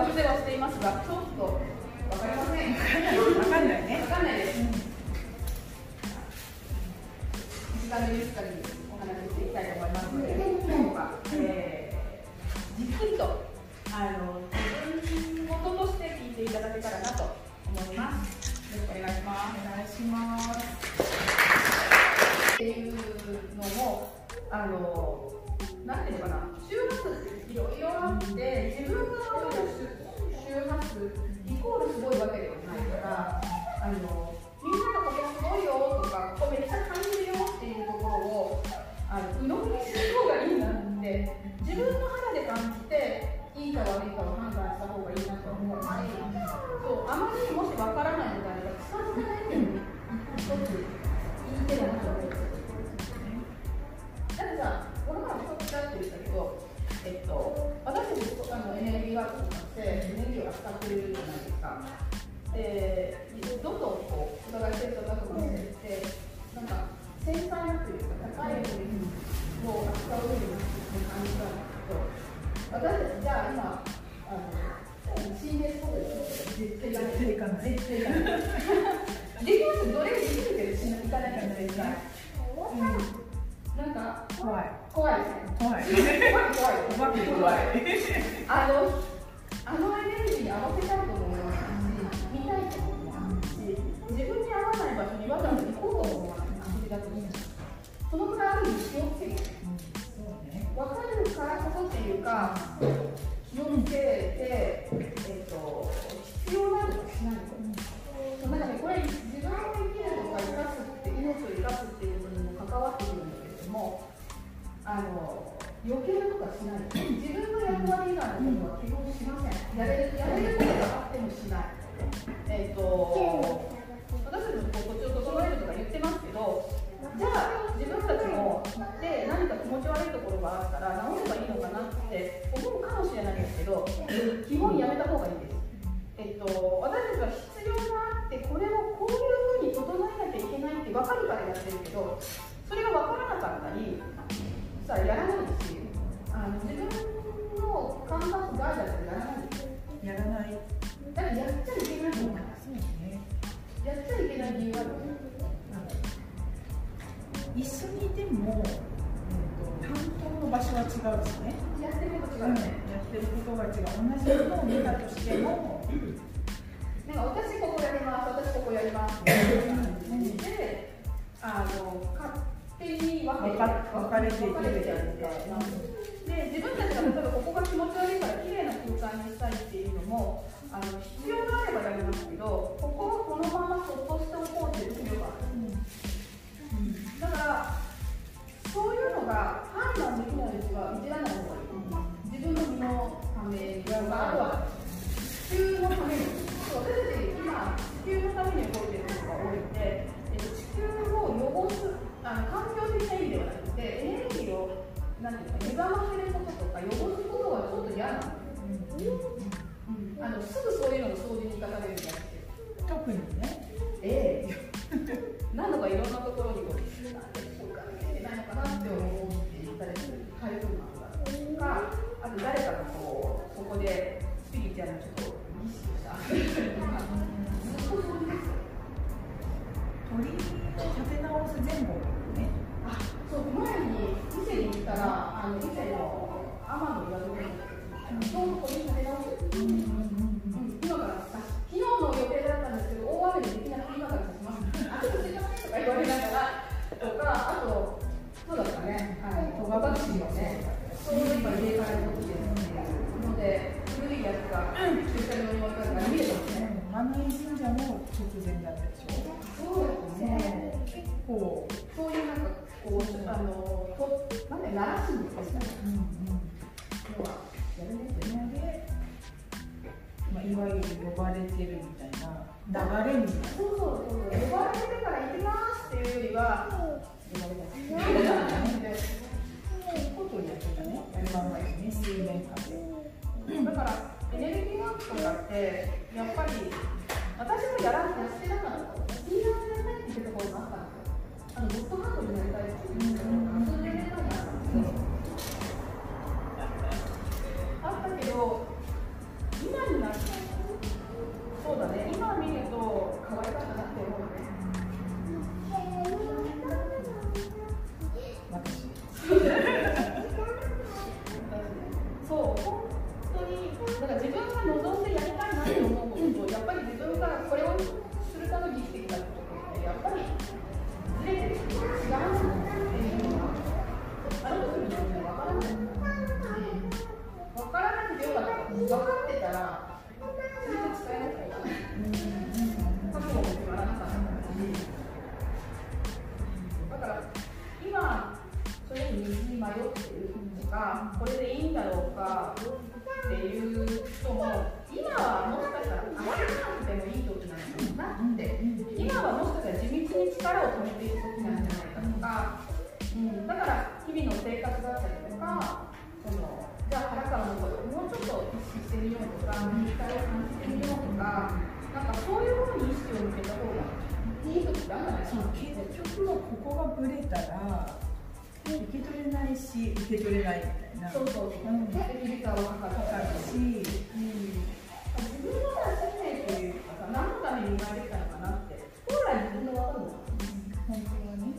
がお世話していますがいいか悪いか分分かるからこそっていうかめた方がいいです。えっと、私たちは必要があってこれをこういうふうに整えなきゃいけないって分かるからやってるけどそれが分からなかったりさやらないしあの自分の感覚があるやつやらない。やらない。だからやっちゃいけないと思います、ね、やっちゃいけない理由は一緒にいても、えっと、担当の場所は違うでしね。やってること違うね、うん別人たちが同じものを見たとしても、なんか私ここやります、私ここやりますみたいな感じで、あの勝手に分け分かれていくみたいな。で自分たちが例えばここが気持ち悪いから綺麗な空間にしたいっていうのもあの必要があればやりますけどここ流れにそうそう。そう呼ばれてから行きますっていうよりは言われたてたねやりまんまねでだからエネルギーワークとかってやっぱり私もやらやってなかったスピードになりたいっていうところがあったんですよあのドットハンドになりたいっていうったそうな結局はここがブレたら受け取れないし受け取れないみたいな。そうそうそう。うん。かかかかるし、う。ん。自分のさ、使命というかさ、何のために生まれてきたのかなって、本来自分で分かるの。本当はね、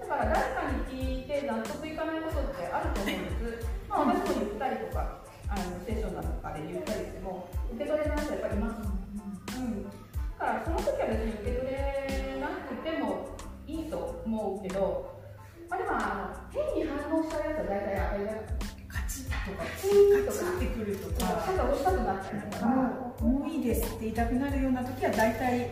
だから誰かに聞いて納得いかないことってあると思うんです。まあ私も言ったりとか、あのステーションだとかで言ったりしても、受け取れない人やっぱりいます。うん。だからその時は別に受け取れけど、まあでもあの変に反応したやつは大体あれだよ。カチッとかチーンとかカチッてくるとか肩を押したくなったりとか。もうもういいですって言いたくなるような時は大体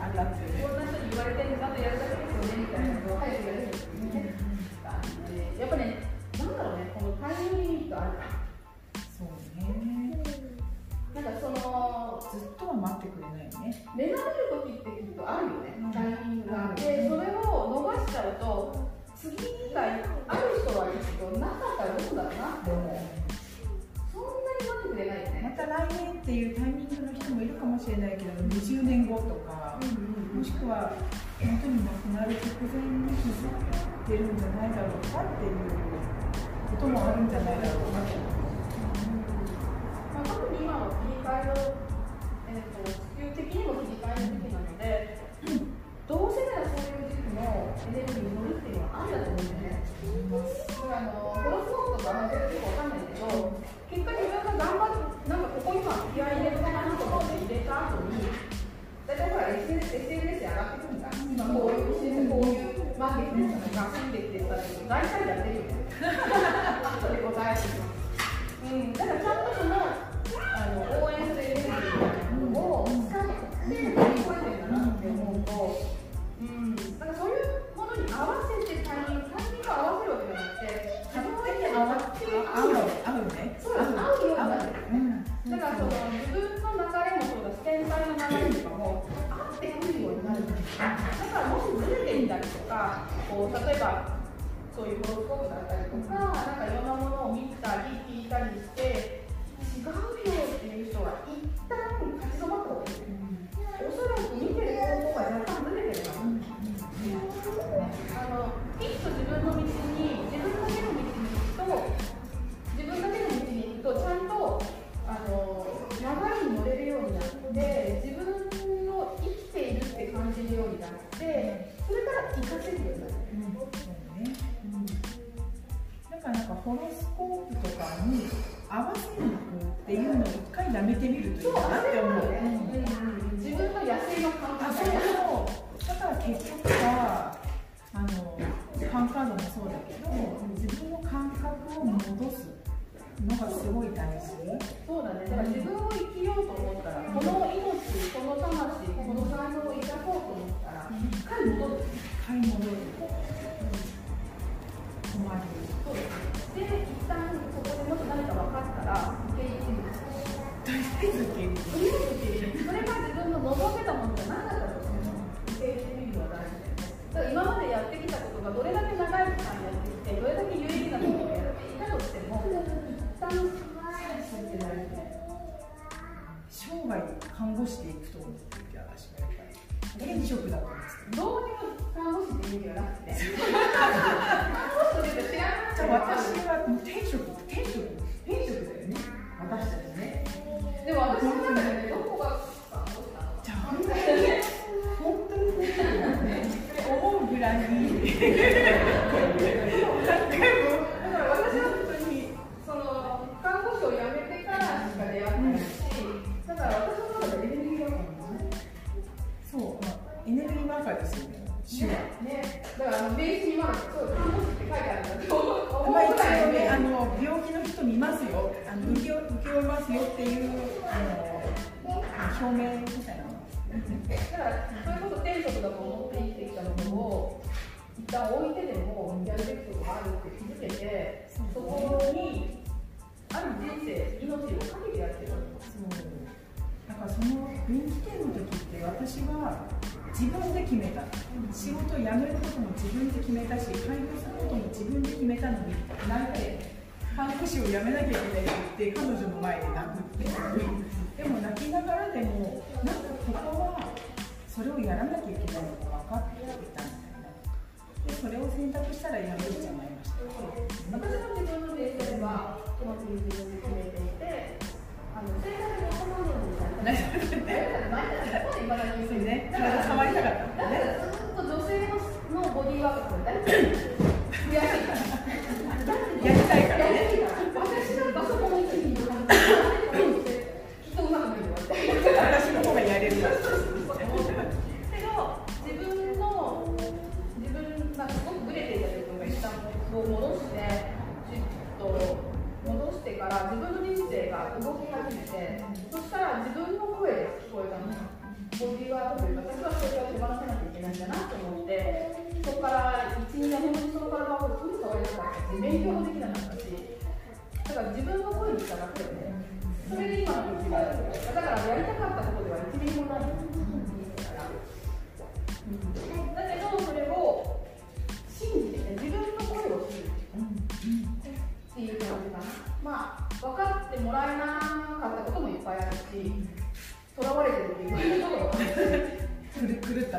あっうんもしくは本当に亡くなる直前に気づいてるんじゃないだろうかっていうこともあるんじゃないだろうかとまあ、特に今は切り替えの、えー、と地球的にも切り替えの時期なので、どうせならそういう時期のエネルギーに乗るっていうのはあるんだと思うんだよね。だからあのホロスコープとかあんまりよくわかんないけど、結果自分が頑張って、なんかここ今気合い入れ SNS, で上がってくるんだ。今こういう、こういう満月ですとか、新月ですとか、大体やってるよね。後で答えてうん、だからちゃんとそのか、こう例えばそういうホロスコープだったりとか、なんかいろんなものを見たり聞いたりして、違うよっていう人は一旦かせるようになる。そうねだからなん。かホロスコープとかに合わせに行くっていうのを一回やめてみるといい、かなって思う。ね、うん、自分の野生の感、覚そうそう。だから結局はあのファンカードもそうだけど、自分の感覚を戻すのがすごい大事。そうだね、だから自分を生きようと思ったら、この命、この魂、この才能を生かそうと思ったら、一回戻る。買い戻プロジェクトがあるって気づけて、そこにある人生、命をかけてやってるわけです。そうだからその分岐点の時って私は自分で決めた仕事を辞めることも自分で決めたし開業することも自分で決めたのになんで看護師を辞めなきゃいけないって言って彼女の前で泣くってでも泣きながらでもなんかここはそれをやらなきゃいけないのが分かっていたこれを選択したらやめるじゃいました。私が自分のデータでは、トマトに自分で決めていて、あの正確に行うのみたい。まだに言ね。触りたかった。ね。っと女性のボディーワークって大。らえなかったこともいっぱいあるしとらわれてるっていうところが狂った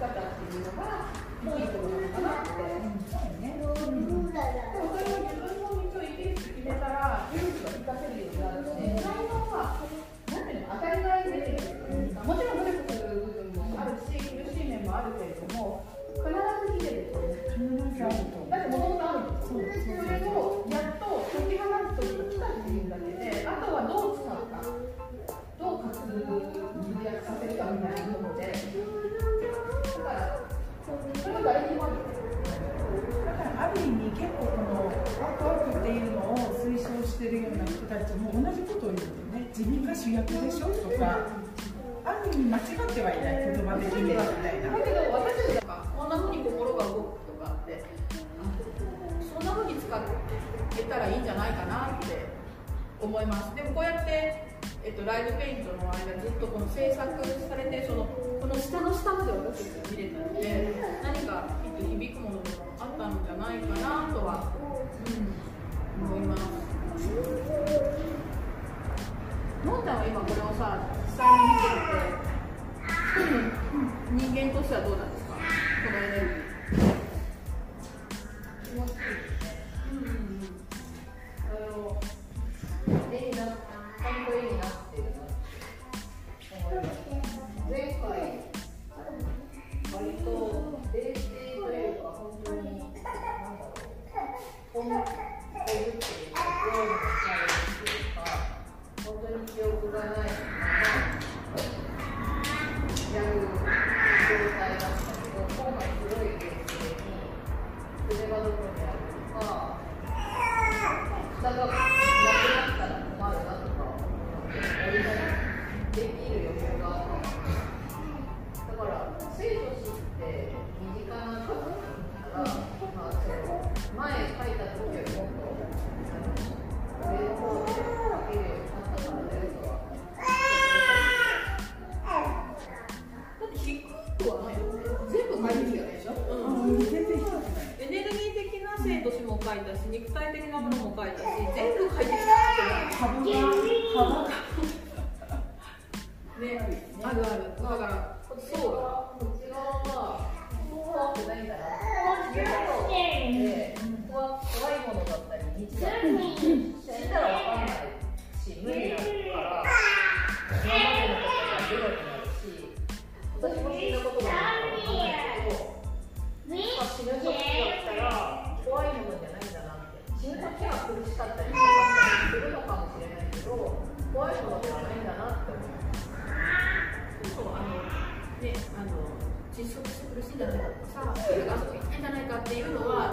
方っていうのがポイントなのかなって。うんね、でお自分の道をて決めたら勇気がかせるようになるで、は何てうの当たり前出てくるいか、もちろん努力する部分もあるし苦しい面もあるけれども必ず見てるね。たちも同じことを言うんだよね。自分が主役でしょとかある意味間違ってはいない言葉的にはみたいな。だけど私たちがこんなふうに心が動くとかってそんなふうに使ってたらいいんじゃないかなって思います。でもこうやって、えっと、ライブペイントの間ずっとこの制作されてそのこの下の下まで私たちが見れたので何かきっと響くものでもあったんじゃないかなとは、うん、思います。のんちゃんは今これをさ実際に見てみて人間としてはどうなも書いたし肉体的なものも書いたし全部書いてきた。って幅が幅が。ね。あるある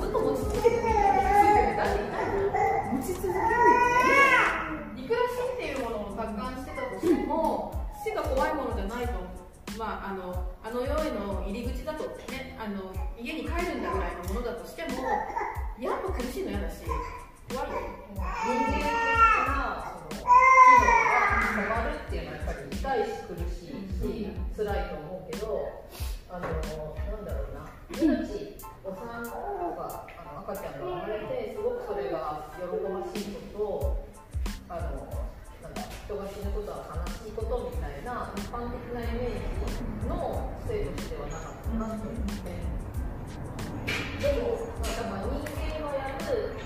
ずっと持ち続けてみたいなついてみたって痛い持ち続けるいくら死っていうものを達観してたとしても死が怖いものじゃないとまああのあの世への入り口だとねあの家に帰るん。だぐらいのものだとしてもやっぱ苦しいの嫌だし怖いよ人間的なその機能が止まるっていうのはやっぱり痛いし苦しいし辛いと思うけどあのなん。だろうな命お産とかあの赤ちゃんが生まれてすごくそれが喜ばしいことあのなんだ人が死ぬことは悲しいことみたいな一般的なイメージの生としてはなかったなと思って。でも、まあ、だから人間のやる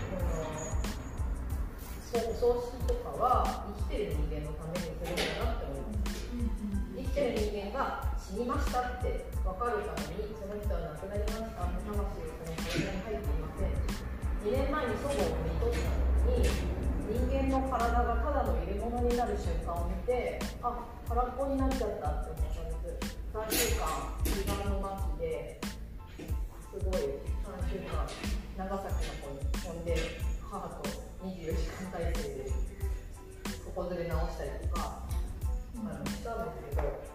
この葬式とかは生きてる人間のためにする死にましたって分かるためにその人は亡くなりました魂をその体に入っていません2年前に祖母を見とったのに人間の体がただの入れ物になる瞬間を見てあ空っぽになっちゃったって思ったんです3週間時間の末期ですごい3週間長崎の方に飛んで母と24時間体制で床ずれ直したりとかあのしたんですけど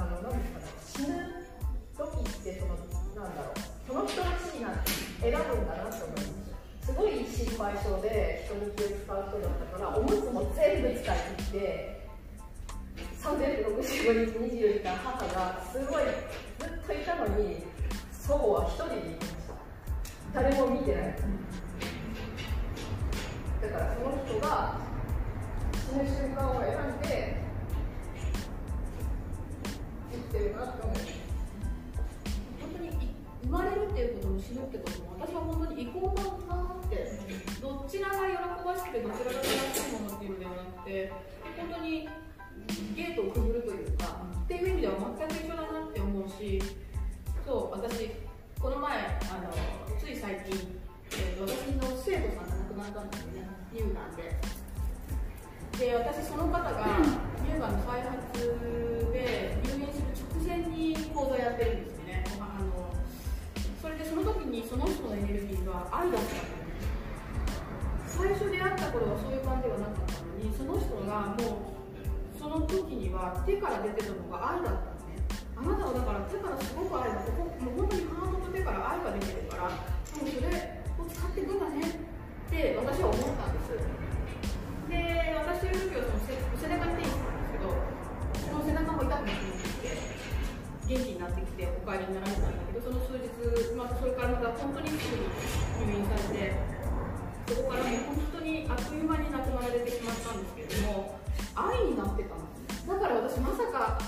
あのなんですかね死ぬ時ってそのなんだろうその人らしいなって選ぶんだなって思いますすごい心配性で人に気を使う人だったからおむつも全部使い切って365日24時間母がすごいずっといたのに祖母は一人で行きました誰も見てないだからその人が死ぬ瞬間を選んで生きてるなって思います本当に生まれるっていうことも死ぬってことも私は本当に移行だなってどちらが喜ばしくてどちらが悲しいものっていうのではなくて本当にゲートをくぐるというかっていう意味では全く一緒だなって思うしそう私この前あのつい最近、えーと私の生徒さんが亡くなったんですよね。乳がんで。で私その方が乳がんの再発で入院する直前に講座やってるんですよね。あのそれでその時にその人のエネルギーが愛だった最初出会った頃はそういう感じではなかったんにその人がもうその時には手から出てたのが愛だったのね。あなたはだから手からすごく愛がここもう本当にハートと手から愛が出てるからもうそれを使っていくんだねって私は思ったんです。で私という時はその背中にテニスなんですけどその背中も痛くなって元気になってきてお帰りになられたんだけどその数日、まあ、それからまた本当にすぐに入院されてそこからね本当にあっという間に亡くなられてしまったんですけれども愛になってたんですね。だから私まさか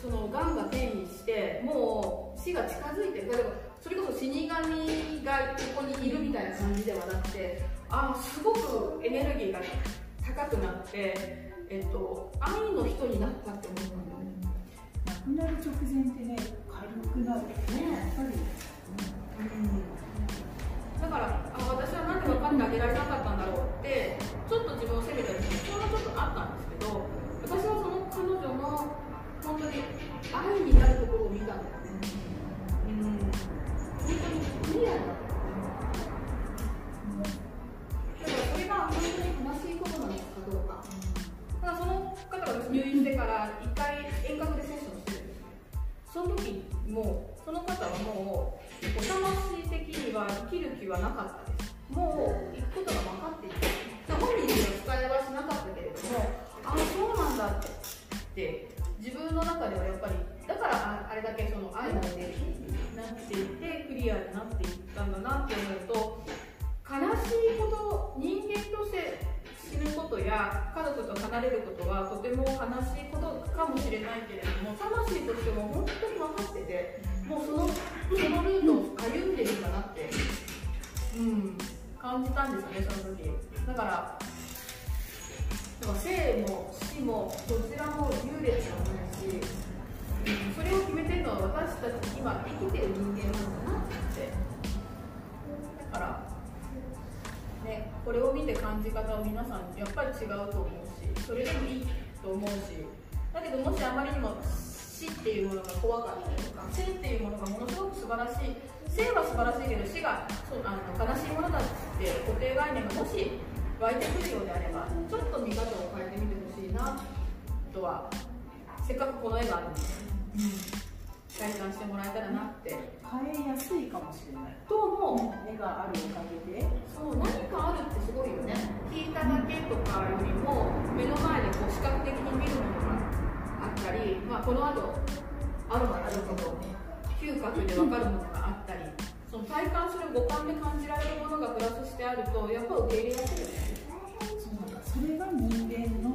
そのがんが転移してもう死が近づいて例えばそれこそ死神がここにいるみたいな感じではなくてああすごくエネルギーが高くなって、えっと、愛の人になったって思ったんだよね。くなる直前ってね軽くなるねやっぱりだからあ私はなんで分かってあげられなかったんだろうってちょっと自分を責めたりそんなちょっとあったんですけど私はその彼女の本当に愛になるところを見たんだよねうん。本当にクリアになっただからそれが本当に悲しいことなのかどうか。だからその方が入院してから1もうその方はもうお魂的には生きる気はなかったですもう行くことが分かっていて本人には伝えはしなかったけれどもああそうなんだって自分の中ではやっぱりだからあれだけその愛のエネルギーになっていってクリアになっていったんだなって思うと悲しいこと人間として死ぬことや家族と離れることはとても悲しいことかもしれないけれども魂としても本当に分かっててもうそのそのルートを歩んでるんだなって、うん、感じたんですねその時。だから生も死もどちらも優劣はないし、うん、それを決めてるのは私たち今生きてる人間なんだなって。だからね、これを見て感じ方は皆さんやっぱり違うと思うしそれでもいいと思うしだけどもしあまりにも死っていうものが怖かったりとか生っていうものがものすごく素晴らしい生は素晴らしいけど死がそあの悲しいものだって固定概念がもし湧いてくるようであればちょっと見方を変えてみてほしいなとはせっかくこの絵があるんで、うん、体感してもらえたらなって。変えやすいかもしれない。と思う目があるおかげで。そう何かあるってすごいよね。聞いただけとかよりも目の前でこう視覚的に見るものがあったり、まあ、この後あるはあるけど嗅覚で分かるものがあったりその体感する五感で感じられるものがプラスしてあるとやっぱ受け入れやすいよね。そうなんだ。それが人間の、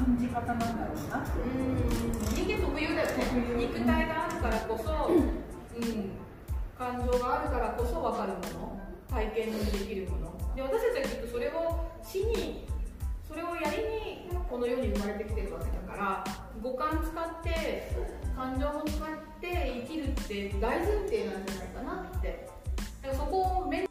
感じ方なんだろうなうん人間特有だよね肉体があるからこそ、うん、感情があるからこそ分かるもの。体験できるもの。で私たちはきっとそれを死にそれをやりにこの世に生まれてきてるわけだから五感使って感情も使って生きるって大前提なんじゃないかなって。だからそこを目